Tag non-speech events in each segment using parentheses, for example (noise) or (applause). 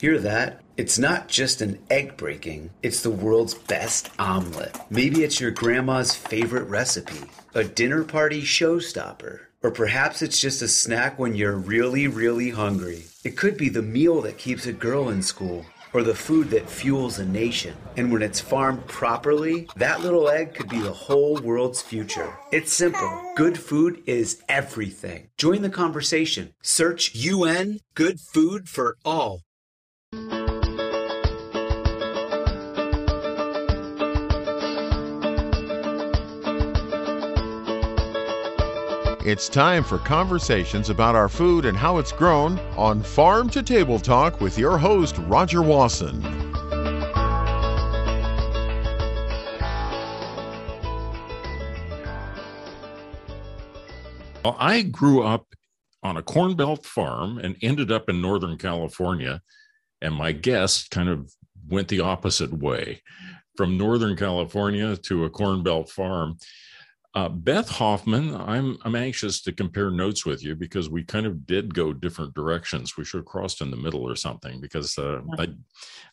Hear that? It's not just an egg breaking, it's the world's best omelet. Maybe it's your grandma's favorite recipe, a dinner party showstopper. Or perhaps it's just a snack when you're really, really hungry. It could be the meal that keeps a girl in school, or the food that fuels a nation. And when it's farmed properly, that little egg could be the whole world's future. It's simple. Good food is everything. Join the conversation. Search UN Good Food for All. It's time for conversations about our food and how it's grown on Farm to Table Talk with your host, Rodger Wasson. Well, I grew up on a corn belt farm and ended up in Northern California. And my guest kind of went the opposite way from Northern California to a corn belt farm. Uh, Beth Hoffman, I'm I'm anxious to compare notes with you because we kind of did go different directions. We should have crossed in the middle or something because uh, I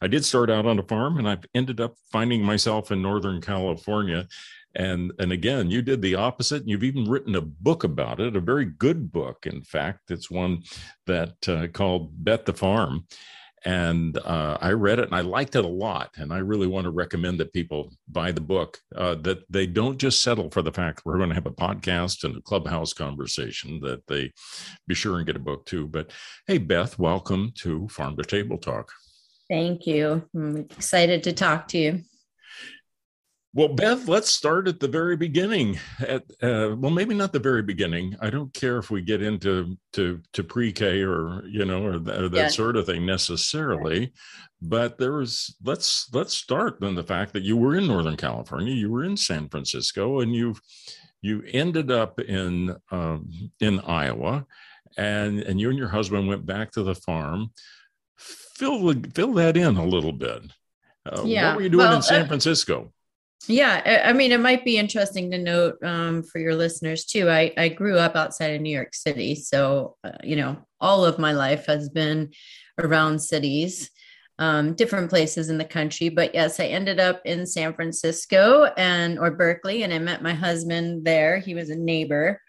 I did start out on a farm and I've ended up finding myself in Northern California. And and again, you did the opposite. You've even written a book about it, a very good book. In fact, it's one that uh, called Bet the Farm and uh, I read it and I liked it a lot. And I really want to recommend that people buy the book. Uh, that they don't just settle for the fact we're going to have a podcast and a clubhouse conversation. That they be sure and get a book too. But hey, Beth, welcome to Farm to Table Talk. Thank you. I'm excited to talk to you. Well, Beth, let's start at the very beginning. At uh, well, maybe not the very beginning. I don't care if we get into to to pre-K or you know or, or that yeah. sort of thing necessarily, but there was let's let's start then the fact that you were in Northern California, you were in San Francisco, and you you ended up in um, in Iowa, and and you and your husband went back to the farm. Fill fill that in a little bit. Uh, yeah. What were you doing well, in San uh, Francisco? Yeah, I mean, it might be interesting to note um, for your listeners too. I, I grew up outside of New York City. So, uh, you know, all of my life has been around cities, um, different places in the country. But yes, I ended up in San Francisco and or Berkeley, and I met my husband there. He was a neighbor.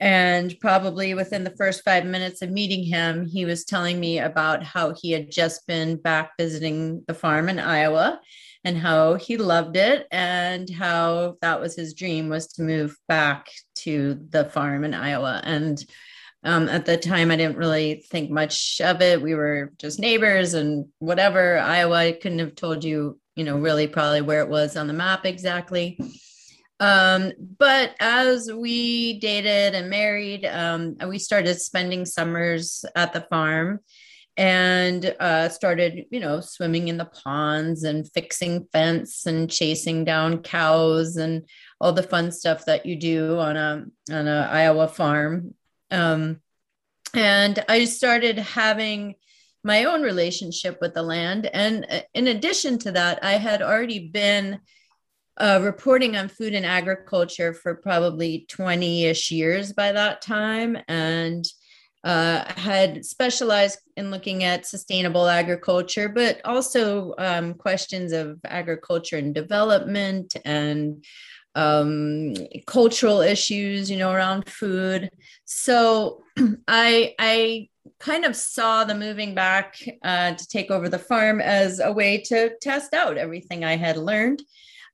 And probably within the first five minutes of meeting him, he was telling me about how he had just been back visiting the farm in Iowa and how he loved it and how that was his dream was to move back to the farm in Iowa. And um, at the time, I didn't really think much of it. We were just neighbors and whatever. Iowa, I couldn't have told you, you know, really probably where it was on the map exactly. Um, but as we dated and married, um, we started spending summers at the farm and uh, started, you know, swimming in the ponds and fixing fence and chasing down cows and all the fun stuff that you do on a on a Iowa farm. Um, and I started having my own relationship with the land. And uh, in addition to that, I had already been uh, reporting on food and agriculture for probably 20 ish years by that time. And uh, had specialized in looking at sustainable agriculture, but also um, questions of agriculture and development and um, cultural issues, you know, around food. So (clears throat) I I kind of saw the moving back uh, to take over the farm as a way to test out everything I had learned.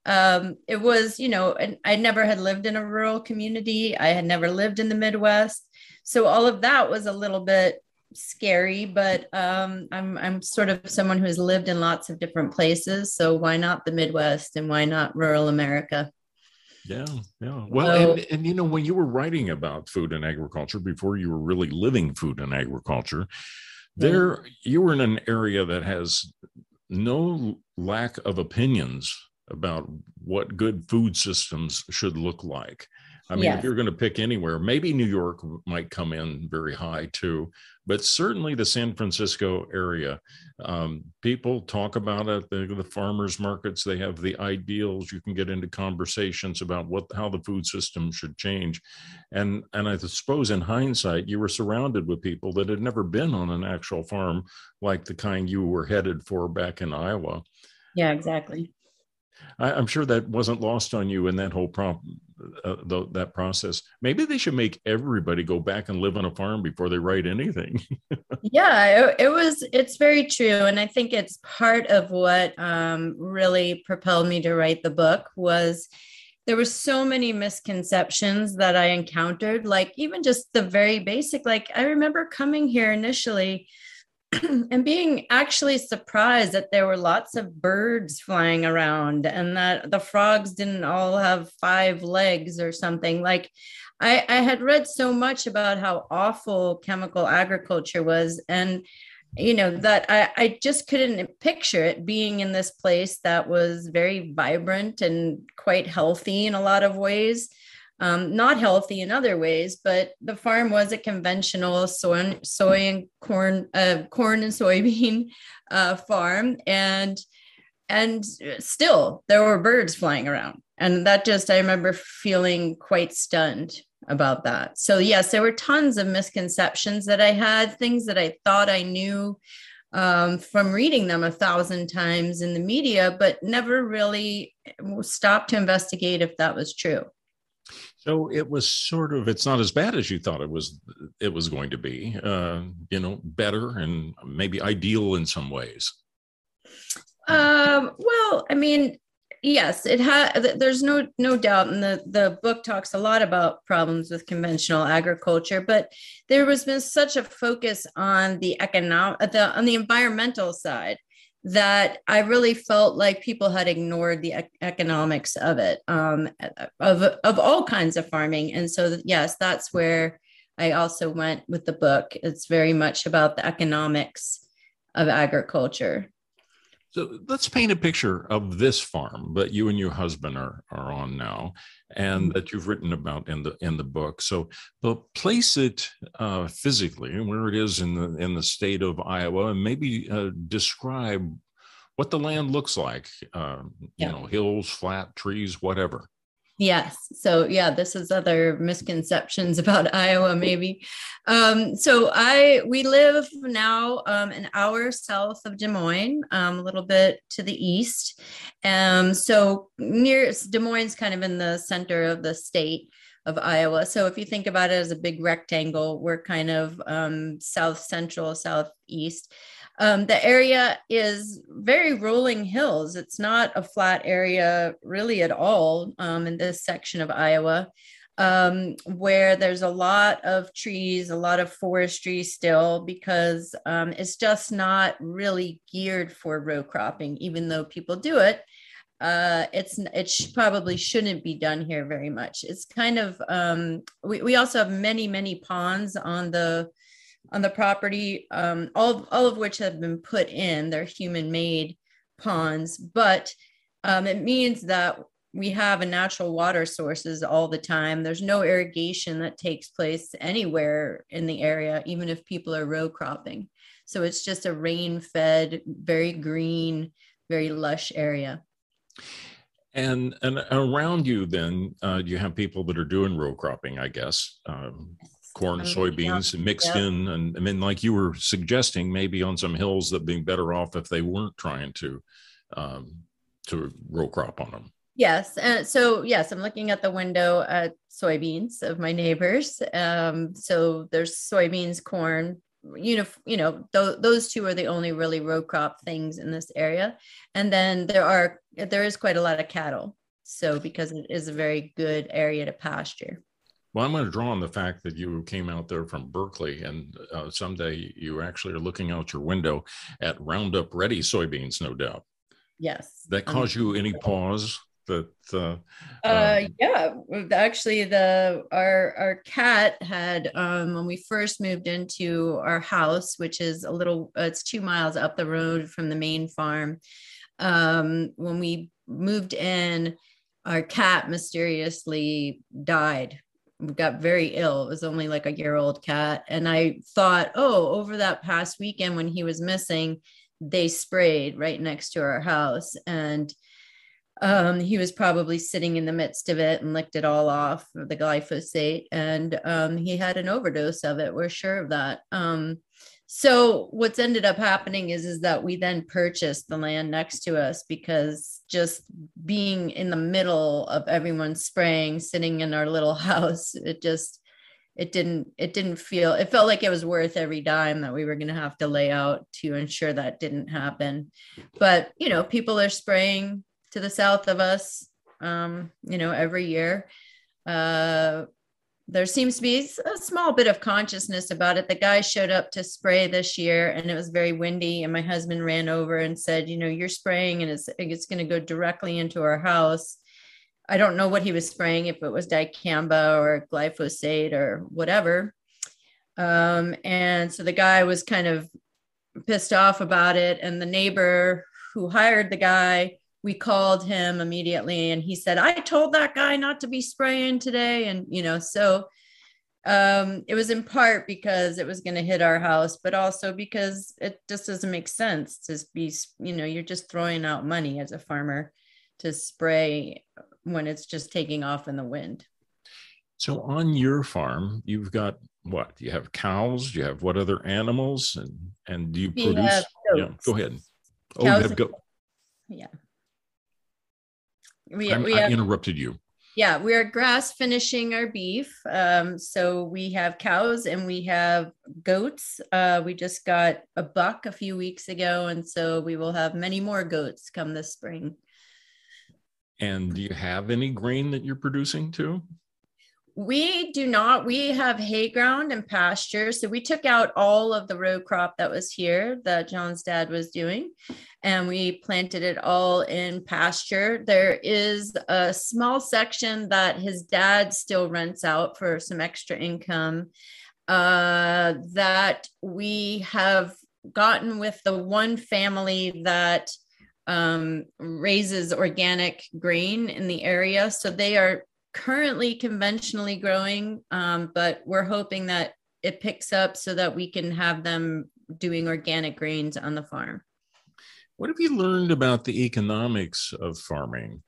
Um, it was, you know, I never had lived in a rural community. I had never lived in the Midwest so all of that was a little bit scary but um, I'm, I'm sort of someone who has lived in lots of different places. So why not the midwest and why not rural america? Yeah yeah. Well so, and, and you know when you were writing about food and agriculture before you were really living food and agriculture there yeah. you were in an area that has no lack of opinions about what good food systems should look like I mean, Yes. if you're going to pick anywhere, maybe New York might come in very high too, but certainly the San Francisco area. Um, people talk about it. The, the farmers markets, they have the ideals. You can get into conversations about what how the food system should change, and and I suppose in hindsight, you were surrounded with people that had never been on an actual farm like the kind you were headed for back in Iowa. Yeah, exactly. I, I'm sure that wasn't lost on you in that whole pro- uh, the, that process. Maybe they should make everybody go back and live on a farm before they write anything. (laughs) yeah it, it was it's very true and i think it's part of what um, really propelled me to write the book was there were so many misconceptions that i encountered like even just the very basic like i remember coming here initially (clears throat) and being actually surprised that there were lots of birds flying around and that the frogs didn't all have five legs or something. Like I, I had read so much about how awful chemical agriculture was and you know that I, I just couldn't picture it being in this place that was very vibrant and quite healthy in a lot of ways um, not healthy in other ways but the farm was a conventional soy, soy and corn uh, corn and soybean (laughs) uh, farm. And and still there were birds flying around. And that just i remember feeling quite stunned about that. So yes there were tons of misconceptions that i had things that i thought i knew um, from reading them a thousand times in the media but never really stopped to investigate if that was true so it was sort of it's not as bad as you thought it was it was going to be uh, you know better and maybe ideal in some ways. Um, well i mean yes it had there's no no doubt and the the book talks a lot about problems with conventional agriculture but there was been such a focus on the economic the on the environmental side that i really felt like people had ignored the ec- economics of it um, of of all kinds of farming. And so yes that's where i also went with the book. It's very much about the economics of agriculture so let's paint a picture of this farm that you and your husband are, are on now and that you've written about in the in the book. So but place it uh, physically where it is in the in the state of Iowa and maybe uh, describe what the land looks like. Uh, you Yeah. know, hills, flat, trees, whatever. Yes. So yeah, this is other misconceptions (laughs) about Iowa, maybe. Um, so I we live now um, an hour south of Des Moines, um, a little bit to the east. Um, so near Des Moines, kind of in the center of the state of Iowa. So if you think about it as a big rectangle, we're kind of um, south central, southeast. Um, the area is very rolling hills. It's not a flat area really at all um, in this section of Iowa, um, where there's a lot of trees, a lot of forestry still, because um, it's just not really geared for row cropping, even though people do it. Uh, it's it sh- probably shouldn't be done here very much. It's kind of um, we, we also have many many ponds on the on the property, um, all, all of which have been put in. They're human made ponds, but um, it means that we have a natural water sources all the time. There's no irrigation that takes place anywhere in the area, even if people are row cropping. So it's just a rain fed, very green, very lush area. And and around you, then uh, you have people that are doing row cropping, I guess. Um, corn, Um, soybeans mixed yeah. in. And I mean, like you were suggesting, maybe on some hills that being better off if they weren't trying to um, to row crop on them. Yes. And so, yes, I'm looking at the window at soybeans of my neighbors. Um, so there's soybeans, corn, you know, you know, th- those two are the only really row crop things in this area. And then there are, there is quite a lot of cattle. So because it is a very good area to pasture. Well, I'm going to draw on the fact that you came out there from Berkeley, and uh, someday you actually are looking out your window at Roundup Ready soybeans, no doubt. Yes. That Um, cause you any pause? That uh, Uh, um, yeah, actually, the our our cat had um, when we first moved into our house, which is a little, uh, it's two miles up the road from the main farm. Um, when we moved in, our cat mysteriously died got very ill. It was only like a year old cat. And I thought, oh, over that past weekend when he was missing, they sprayed right next to our house. And um, he was probably sitting in the midst of it and licked it all off the glyphosate. And um, he had an overdose of it. We're sure of that. Um, so what's ended up happening is is that we then purchased the land next to us because just being in the middle of everyone spraying sitting in our little (laughs) house it just it didn't it didn't feel it felt like it was worth every dime that we were going to have to lay out to ensure that didn't happen. But you know people are spraying to the south of us um you know every year. Uh there seems to be a small bit of consciousness about it. The guy showed up to spray this year and it was very windy. And my husband ran over and said, You know, you're spraying and it's, it's going to go directly into our house. I don't know what he was spraying, if it was dicamba or glyphosate or whatever. Um, and so the guy was kind of pissed off about it. And the neighbor who hired the guy we called him immediately and he said i told that guy not to be spraying today. And you know so um, it was in part because it was going to hit our house but also because it just doesn't make sense to be you know you're just throwing out money as a farmer to spray when it's just taking off in the wind. So on your farm you've got what? You have cows? You have what other animals? And and do you we produce yeah go ahead. Oh you have goat yeah we, we have, I interrupted you. Yeah, we're grass finishing our beef. Um, so we have cows and we have goats. Uh, we just got a buck a few weeks ago, and so we will have many more goats come this spring. And do you have any grain that you're producing too? We do not. We have hay ground and pasture. So we took out all of the row crop that was here that John's dad was doing, and we planted it all in pasture. There is a small section that his dad still rents out for some extra income uh, that we have gotten with the one family that um, raises organic grain in the area. So they are currently conventionally growing, um, but we're hoping that it picks up so that we can have them doing organic grains on the farm. What have you learned about the economics of farming?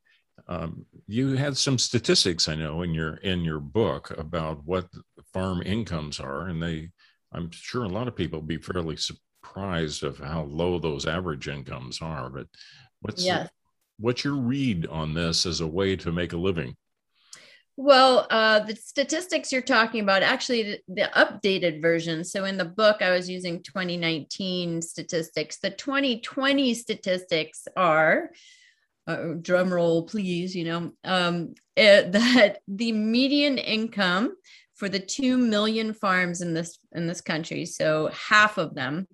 Um, you had some statistics, I know, in your in your book about what farm incomes are, and they, I'm sure a lot of people be fairly surprised of how low those average incomes are. But what's yes. what's your read on this as a way to make a living? Well, uh, the statistics you're talking about, actually, the, updated version. So in the book, I was using 2019 statistics. The 2020 statistics are, uh, drum roll, please, you know, um, it, (laughs) that the median income for the 2 million farms in this in this country, so half of them,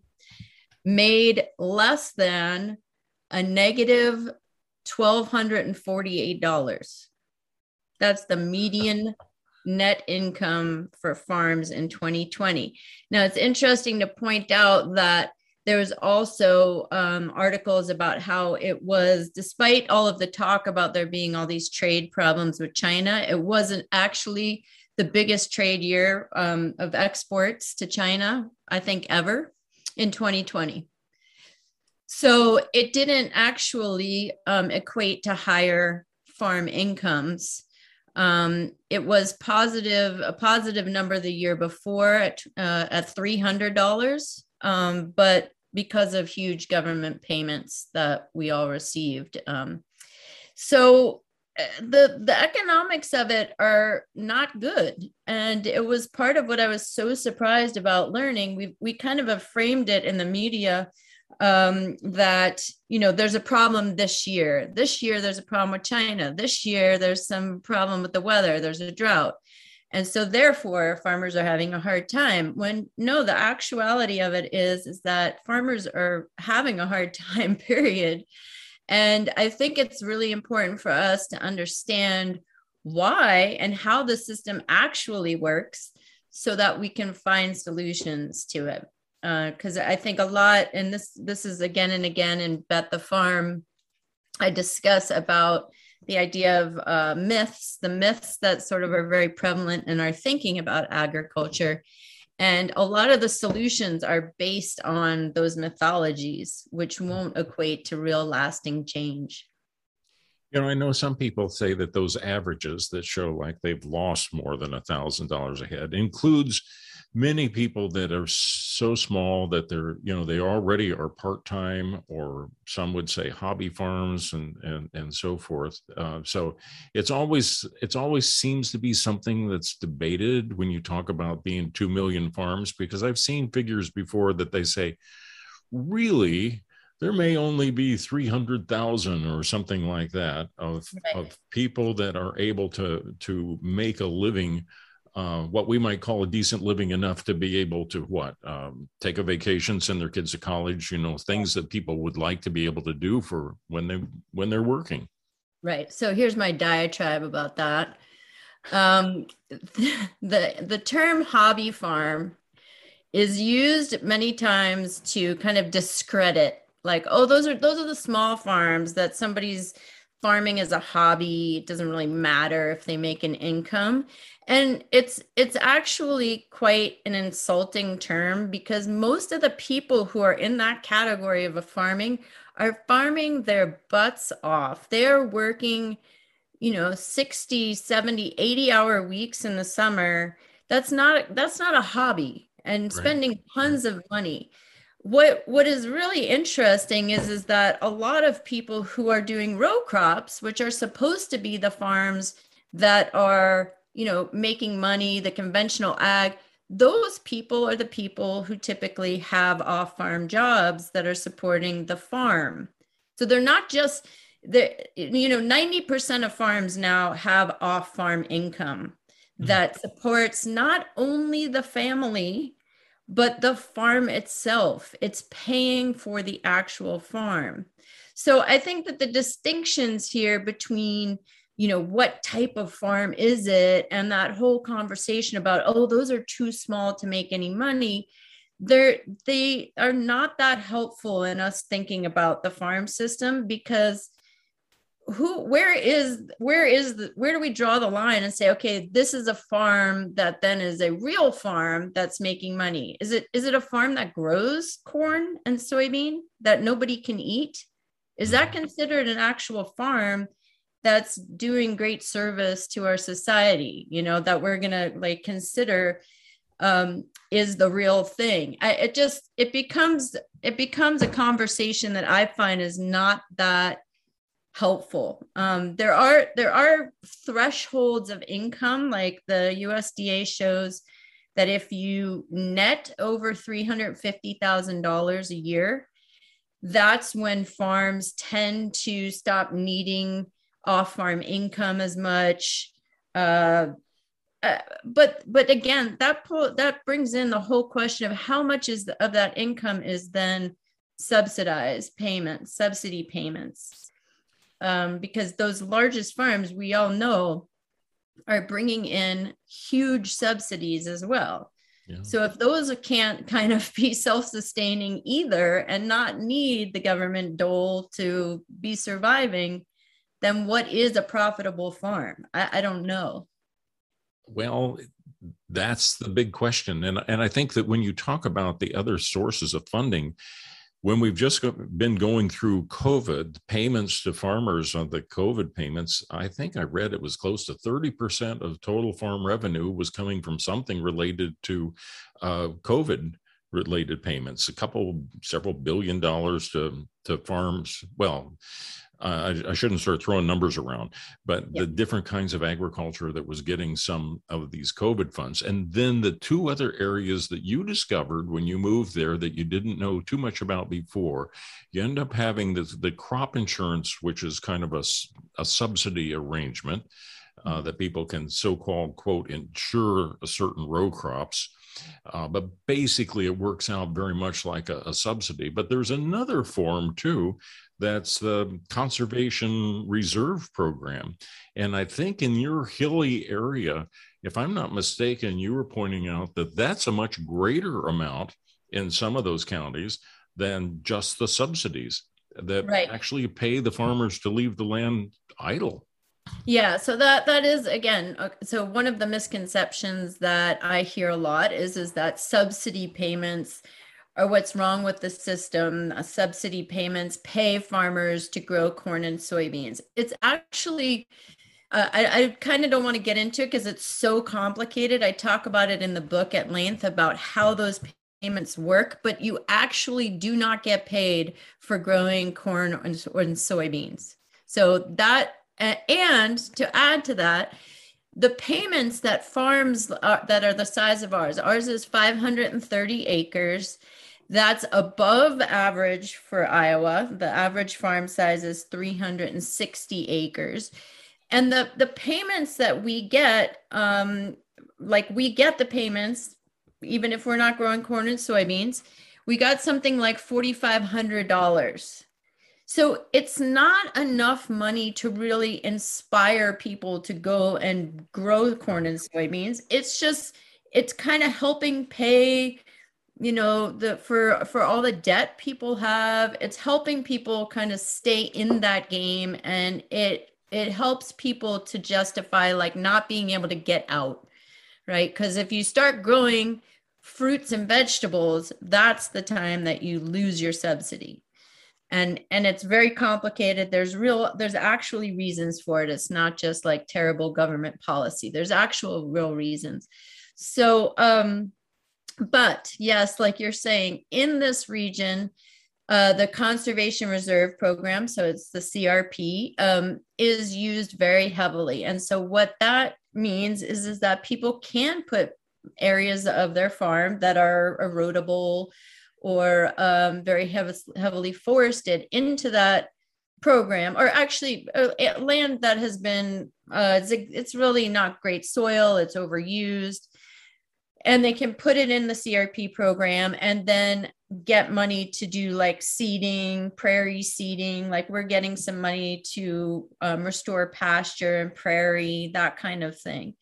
made less than a negative $1,248 that's the median net income for farms in 2020. Now, it's interesting to point out that there was also um, articles about how it was, despite all of the talk about there being all these trade problems with China, it wasn't actually the biggest trade year um, of exports to China, I think, ever in 2020. So it didn't actually um, equate to higher farm incomes um, it was positive, a positive number the year before at, uh, at $300, um, but because of huge government payments that we all received. Um, so uh, the the economics of it are not good and it was part of what i was so surprised about learning we we kind of have framed it in the media um, that you know there's a problem this year. This year there's a problem with china. This year there's some problem with the weather. There's a drought. And so therefore farmers are having a hard time when no the actuality of it is is that farmers are having a hard (laughs) time period. And i think it's really important for us to understand why and how the system actually works so that we can find solutions to it because uh, I think a lot, and this this is again and again in Bet the Farm, I discuss about the idea of uh, myths, the myths that sort of are very prevalent in our thinking about agriculture. And a lot of the solutions are based on those mythologies, which won't equate to real lasting change. You know, I know some people say that those averages that show like they've lost more than a thousand dollars a head includes many people that are so small that they're you know they already are part-time or some would say hobby farms and and and so forth uh, so it's always it's always seems to be something that's debated when you talk about being 2 million farms because i've seen figures before that they say really there may only be 300,000 or something like that of, right. of people that are able to to make a living uh, what we might call a decent living enough to be able to what um, take a vacation send their kids to college you know things that people would like to be able to do for when they when they're working. Right. So here's my diatribe about that. Um, (laughs) the the term hobby farm is used many times to kind of discredit like oh those are those are the small farms that somebody's farming as a hobby it doesn't really matter if they make an income. And it's it's actually quite an insulting term because most of the people who are in that category of a farming are farming their butts off. They're working you know 60 70 80 hour weeks in the summer. That's not that's not a hobby. And right. spending tons of money what what is really interesting is is that a lot of people who are doing row crops which are supposed to be the farms that are you know making money the conventional ag those people are the people who typically have off farm jobs that are supporting the farm so they're not just the you know 90% of farms now have off farm income mm-hmm. that supports not only the family but the farm itself it's paying for the actual farm. So i think that the distinctions here between you know what type of farm is it and that whole conversation about oh those are too small to make any money they're they are not that helpful in us thinking about the farm system because who where is where is the where do we draw the line and say okay this is a farm that then is a real farm that's making money? Is it is it a farm that grows corn and soybean that nobody can eat? Is that mm-hmm. considered an actual farm that's doing great service to our society you know that we're gonna like consider um, is the real thing? I, it just it becomes it becomes a conversation that i find is not that helpful um, there are there are thresholds of income like the usda shows that if you net over $350000 a year that's when farms tend to stop needing off farm income as much. Uh, uh, but but again, that po- that brings in the whole question of how much is the, of that income is then subsidized payments, subsidy payments, um, because those largest farms we all know are bringing in huge subsidies as well. Yeah. So if those can't kind of (laughs) be self-sustaining either and not need the government dole to be surviving, then what is a profitable farm? I, I don't know. Well, that's the big question. And, and I think that when you talk about the other sources of funding, when we've just been going through COVID, payments to farmers on the COVID payments, I think I read it was close to 30% of total farm revenue was coming from something related to uh, COVID related payments, a couple, several billion dollars to, to farms. Well, uh, I, I, shouldn't start throwing numbers around, but the different kinds of agriculture that was getting some of these COVID funds. And then the two other areas that you discovered when you moved there that you didn't know too much about before, you end up having the, the crop insurance, which is kind of a, a subsidy arrangement uh, mm-hmm. that people can so called, quote, insure a certain row crops. Uh, but basically, it works out very much like a, a, subsidy. But there's another form too that's the Conservation Reserve Program. And I think in your hilly area, if I'm not mistaken, you were pointing out that that's a much greater amount in some of those counties than just the subsidies that right. actually pay the farmers to leave the land idle. Yeah, so that that is again uh, so one of the misconceptions that I hear a lot is is that subsidy payments are what's wrong with the system. Uh, subsidy payments pay farmers to grow corn and soybeans. It's actually uh, I, I kind of don't want to get into it because it's so complicated. I talk about it in the book at length about how those payments work, but you actually do not get paid for growing corn and, soybeans. So that and to add to that, the payments that farms are, that are the size of ours, ours is 530 acres. That's above average for Iowa. The average farm size is 360 acres. And the, the payments that we get, um, like we get the payments, even if we're not growing corn and soybeans, we got something like $4,500 so it's not enough money to really inspire people to go and grow corn and soybeans. It's just it's kind of helping pay you know the for for all the debt people have it's helping people kind of stay in that game and it it helps people to justify like not being able to get out right? Because if you start growing fruits and vegetables that's the time that you lose your subsidy. And and it's very complicated. There's real there's actually reasons for it. It's not just like terrible government policy. There's actual real reasons. So um but yes like you're saying in this region uh, the conservation reserve program so it's the crp um, is used very heavily. And so what that means is is that people can put areas of their farm that are erodible or um, very heavy, heavily forested into that program or actually uh, land that has been uh, it's, it's really not great soil it's overused and they can put it in the crp program and then get money to do like seeding prairie seeding like we're getting some money to um, restore pasture and prairie that kind of thing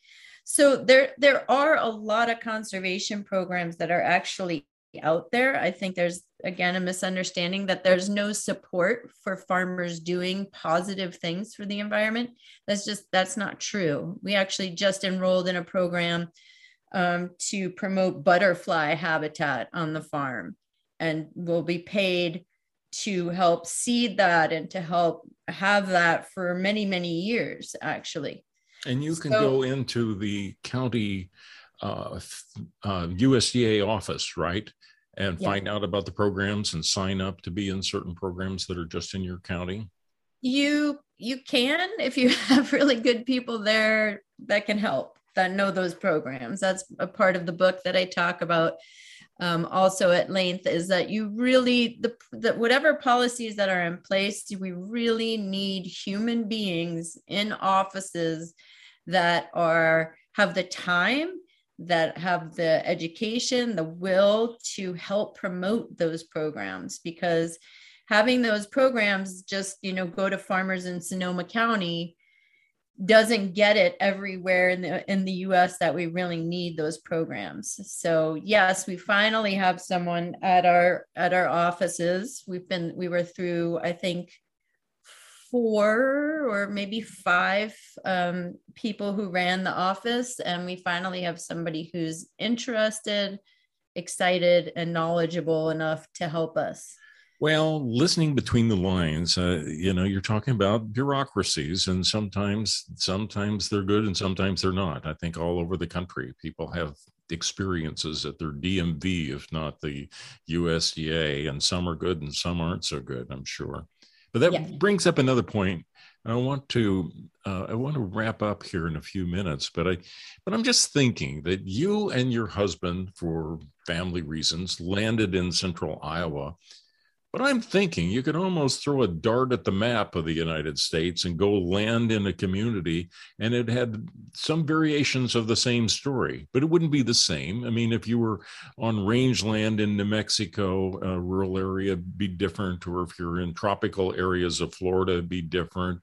so there there are a lot of conservation programs that are actually out there. I think there's again a misunderstanding that there's no support for farmers doing positive things for the environment. That's just that's not true. We actually just enrolled in a program um, to promote butterfly habitat on the farm, and we'll be paid to help seed that and to help have that for many many years actually. And you can so, go into the county uh, uh, USDA office, right? And yeah. find out about the programs and sign up to be in certain programs that are just in your county? You you can if you (laughs) have really good people there that can help that know those programs. That's a part of the book that I talk about um, also at length is that you really the, the whatever policies that are in place we really need human beings in offices that are have the time that have the education, the will to help promote those programs because having those programs just, you know, go to farmers in Sonoma County doesn't get it everywhere in the in the US that we really need those programs. So yes, we finally have someone at our at our offices. We've been we were through I think four or maybe five um, people who ran the office, and we finally have somebody who's interested, excited, and knowledgeable enough to help us. Well, listening between the lines, uh, you know, you're talking about bureaucracies, and sometimes, sometimes they're good, and sometimes they're not. I think all over the country, people have experiences at their DMV, if not the USDA, and some are good and some aren't so good. I'm sure. But that yeah. brings up another point. I want to uh, I want to wrap up here in a few minutes, but I but I'm just thinking that you and your husband, for family reasons, landed in central Iowa but I'm thinking you could almost throw a dart at the map of the United States and go land in a community, and it had some variations of the same story, but it wouldn't be the same. I mean, if you were on rangeland in New Mexico, a rural area, be different, or if you're in tropical areas of Florida, be different.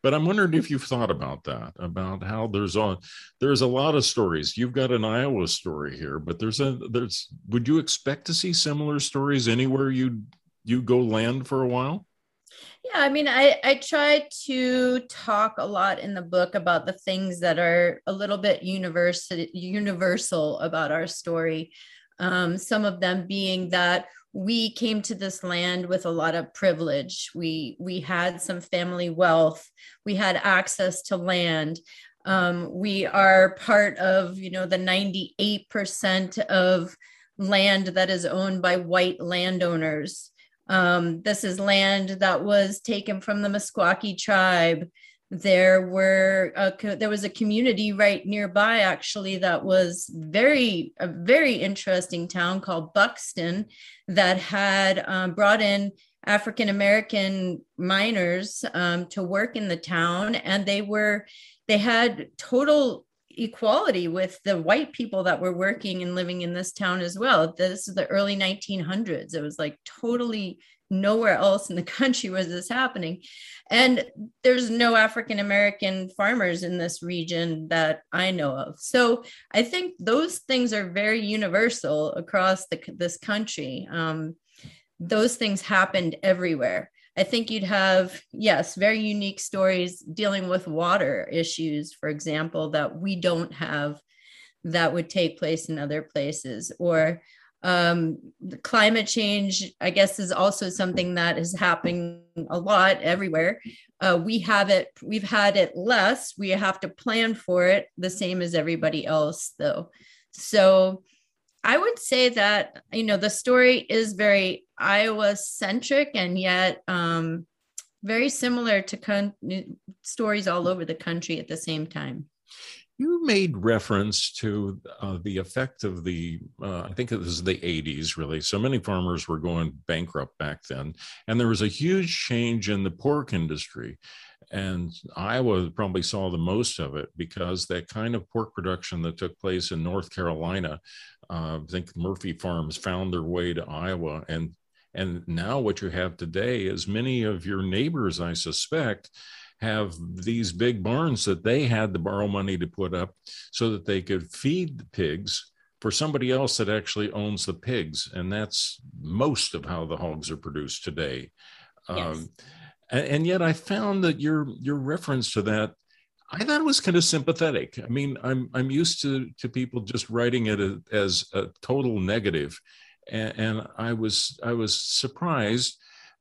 But I'm wondering if you've thought about that, about how there's a there's a lot of stories. You've got an Iowa story here, but there's a there's. Would you expect to see similar stories anywhere you you go land for a while? Yeah, I mean, I, I try to talk a lot in the book about the things that are a little bit universal, universal about our story. Um, some of them being that we came to this land with a lot of privilege. We we had some family wealth. We had access to land. Um, we are part of you know the 98% of land that is owned by white landowners. Um, this is land that was taken from the Meskwaki tribe. There were a, there was a community right nearby actually that was very a very interesting town called Buxton that had um, brought in African American miners um, to work in the town, and they were they had total equality with the white people that were working and living in this town as well. This is the early 1900s. It was like totally nowhere else in the (laughs) country was this happening. And there's no African American farmers in this region that I know of. So I think those things are very universal across the, this country. Um, those things happened everywhere. I think you'd have, yes, very unique stories dealing with water issues, for example, that we don't have that would take place in other places. Or um, climate change, I guess, is also something that is happening a lot everywhere. Uh, we have it, we've had it less. We have to plan for it the same as everybody else, though. So, I would say that you know the story is very Iowa centric and yet um, very similar to con- stories all over the country at the same time. You made reference to uh, the effect of the, uh, I think it was the 80s, really. So many farmers were going bankrupt back then. And there was a huge change in the pork industry. And Iowa probably saw the most of it because that kind of pork production that took place in North Carolina, uh, I think Murphy Farms found their way to Iowa. And and now what you have today is many of your neighbors, I suspect, have these big barns that they had to borrow money to put up so that they could feed the pigs for somebody else that actually owns the pigs. And that's most of how the hogs are produced today. Yes. Um, and, and yet I found that your your reference to that I thought it was kind of sympathetic. I mean, I'm I'm used to to people just writing it as a total negative, and, and I was I was surprised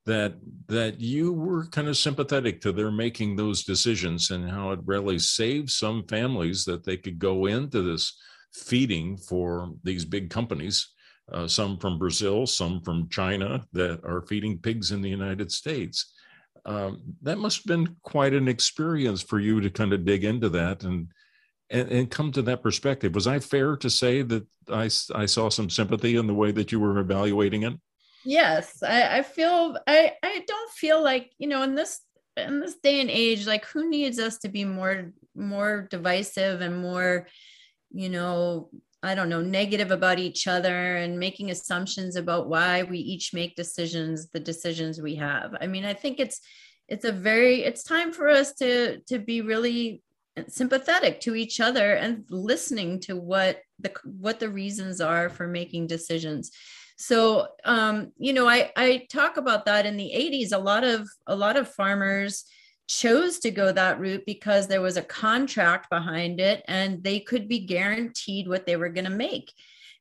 that that you were kind of sympathetic to their making those decisions and how it really saved some families that they could go into this feeding for these big companies uh, some from brazil some from china that are feeding pigs in the united states um, that must have been quite an experience for you to kind of dig into that and, and and come to that perspective. Was i fair to say that i i saw some sympathy in the way that you were evaluating it? Yes I, I feel i i don't feel like you know in this in this day and age like who needs us to be more more divisive and more you know i don't know negative about each other and making assumptions about why we each make decisions the decisions we have i mean i think it's it's a very it's time for us to to be really sympathetic to each other and listening to what the what the reasons are for making decisions so, um, you know, I, I talk about that in the 80s. A lot of a lot of farmers chose to go that route because there was a contract behind it and they could be guaranteed what they were going to make.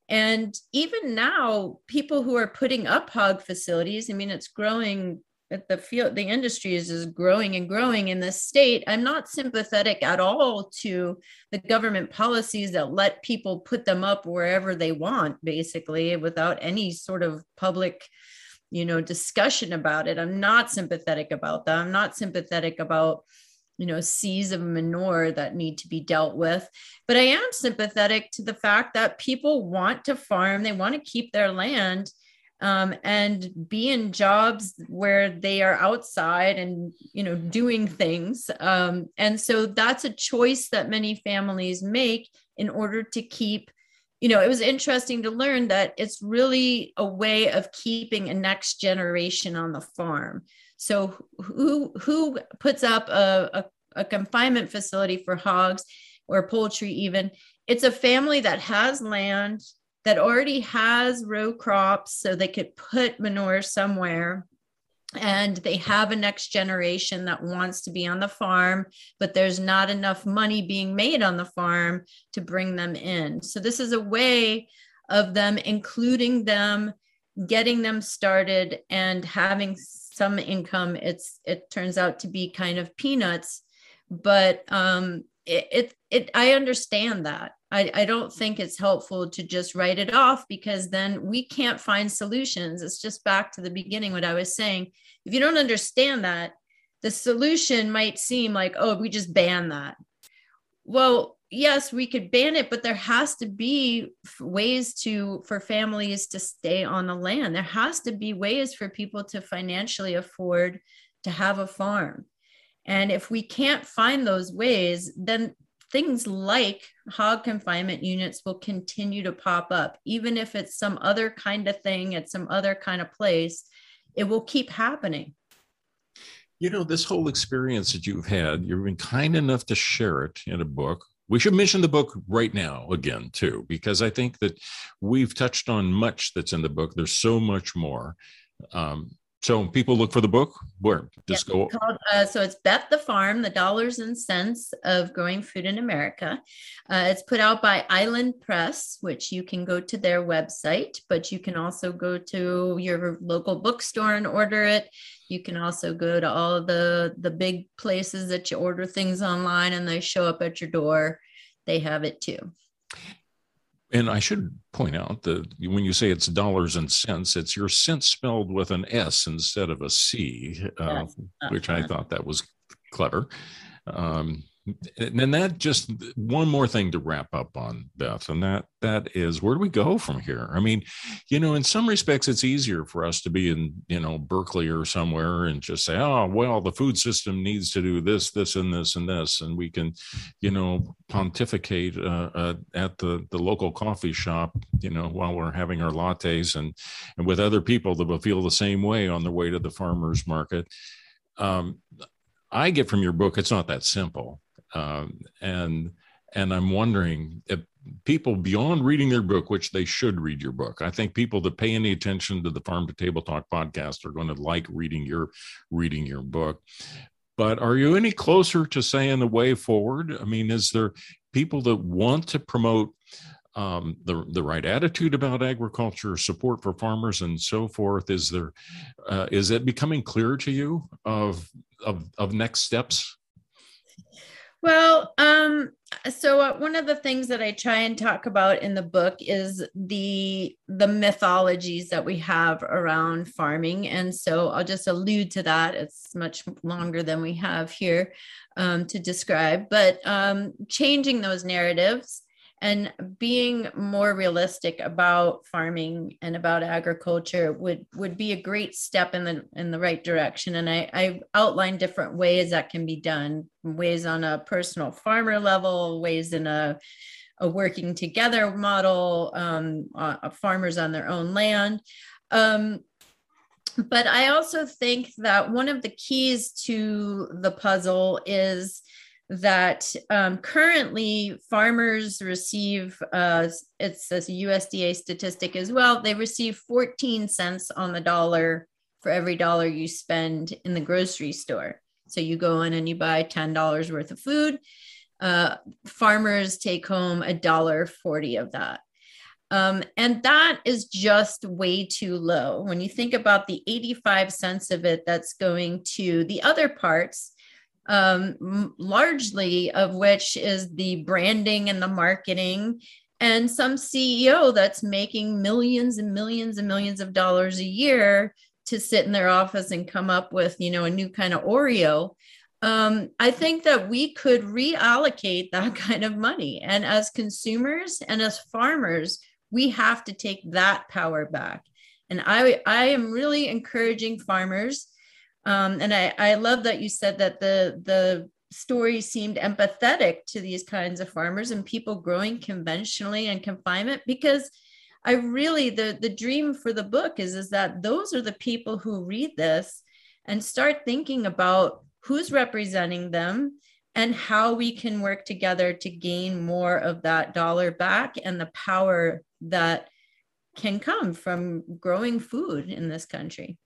And even now, people who are putting up hog facilities, I mean, it's growing the field the industry is, is growing and growing in this state i'm not sympathetic at all to the government policies that let people put them up wherever they want basically without any sort of public you know discussion about it. I'm not sympathetic about that. I'm not sympathetic about you know seas of manure that need to be dealt with. But i am sympathetic to the fact that people want to farm. They want to keep their land um, and be in jobs where they are outside and you know doing things. Um, and so that's a choice that many families make in order to keep you know it was interesting to learn that it's really a way of keeping a next generation on the farm. So who who puts up a, a, a confinement facility for hogs or poultry even? It's a family that has land that already has row crops so they could put manure somewhere and they have a next generation that wants to be on the farm, but there's not enough money being made on the farm to bring them in. So, this is a way of them including them, getting them started, and having some income. It's it turns out to be kind of peanuts, but um, it, it, it I understand that. I, I don't think it's helpful to just write it off because then we can't find solutions. It's just back to the beginning, what I was saying. If you don't understand that, the solution might seem like, oh, we just ban that. Well, yes, we could ban it, but there has to be ways to for families to stay on the land. There has to be ways for people to financially afford to have a farm. And if we can't find those ways, then things like hog confinement units will continue to pop up even if it's some other kind of thing at some other kind of place it will keep happening. You know this whole experience that you've had you've been kind enough to share it in a book. We should mention the book right now again too because i think that we've touched on much that's in the book. There's so much more. Um, so people look for the book where just go. Called, uh, so it's Bet the Farm: The Dollars and Sense of Growing Food in America. Uh, it's put out by Island Press, which you can go to their website, but you can also go to your local bookstore and order it. You can also go to all the the big places that you order things online, and they show up at your door. They have it too. And I should point out that when you say it's dollars and sense, it's your sense spelled with an S instead of a C, uh, which I thought that was clever. Um, and then that just one more thing to wrap up on beth and that that is where do we go from here? I mean you know in some respects it's easier for us to be in you know berkeley or somewhere and just say oh well the food system needs to do this this and this and this and we can you know pontificate uh, uh, at the the local coffee shop you know while we're having our lattes and and with other people that will feel the same way on their way to the farmers market. Um, I get from your book, it's not that simple um, and and I'm wondering if people beyond reading their book, which they should read your book. I think people that pay any attention to the Farm to Table Talk podcast are going to like reading your reading your book. But are you any closer to saying the way forward? I mean, is there people that want to promote um, the the right attitude about agriculture, support for farmers, and so forth? Is there uh, is it becoming clear to you of of of next steps? Well, um, so uh, one of the things that I try and talk about in the book is the the mythologies that we have around farming, and so I'll just allude to that. It's much longer than we have here um, to describe, but um, changing those narratives and being more realistic about farming and about agriculture would would be a great step in the in the right direction. And i i outlined different ways that can be done ways on a personal farmer level ways in a a working together model um, uh, farmers on their own land. Um, but i also think that one of the keys to the puzzle is that um, currently farmers receive uh, it's a usda statistic as well they receive 14 cents on the dollar for every dollar you spend in the grocery store. So you go in and you buy $10 worth of food uh, farmers take home a dollar 40 of that. Um, and that is just way too low. When you think about the 85 cents of it that's going to the other parts um, largely of which is the branding and the marketing and some CEO that's making millions and millions and millions of dollars a year to sit in their office and come up with, you know, a new kind of Oreo. Um, I think that we could reallocate that (laughs) kind of money. And as consumers and as farmers, we have to take that power back. And I, I am really encouraging farmers um, and I, I love that you said that the the story seemed empathetic to these kinds of farmers and people growing conventionally in confinement because I really the the dream for the book is is that those are the people who read this and start thinking about who's representing them and how we can work together to gain more of that dollar back and the power that can come from growing food in this country.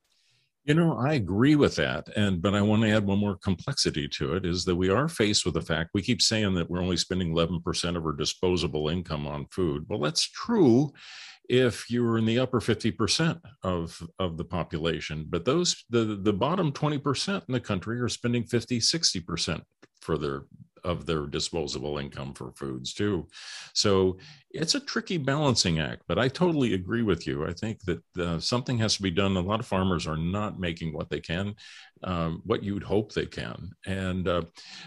You know, I agree with that. And but I want to add one more complexity to it is that we are faced with the fact we keep saying that we're only spending 11% of our disposable income on food. Well, that's true if you're in the upper 50% of, of the population. But those the, the bottom 20% in the country are spending 50, 60% for their of their disposable income for foods too. So it's a tricky balancing act, but I totally agree with you. I think that uh, something has to be done. A lot of farmers are not making what they can, um, what you'd hope they can. And uh,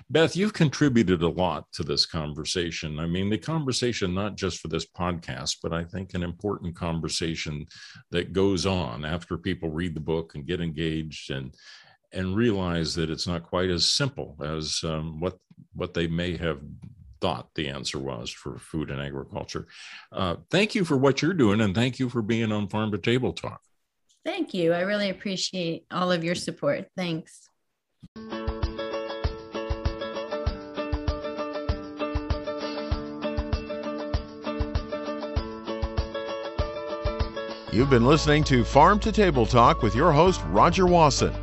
Beth, you've contributed a lot to this conversation. I mean, the conversation, not just for this podcast, but I think an important conversation that goes on after people read the book and get engaged and and realize that it's not quite as simple as um, what what they may have thought the answer was for food and agriculture. Uh, thank you for what you're doing, and thank you for being on Farm to Table Talk. Thank you. I really appreciate all of your support. Thanks. You've been listening to Farm to Table Talk with your host, Rodger Wasson.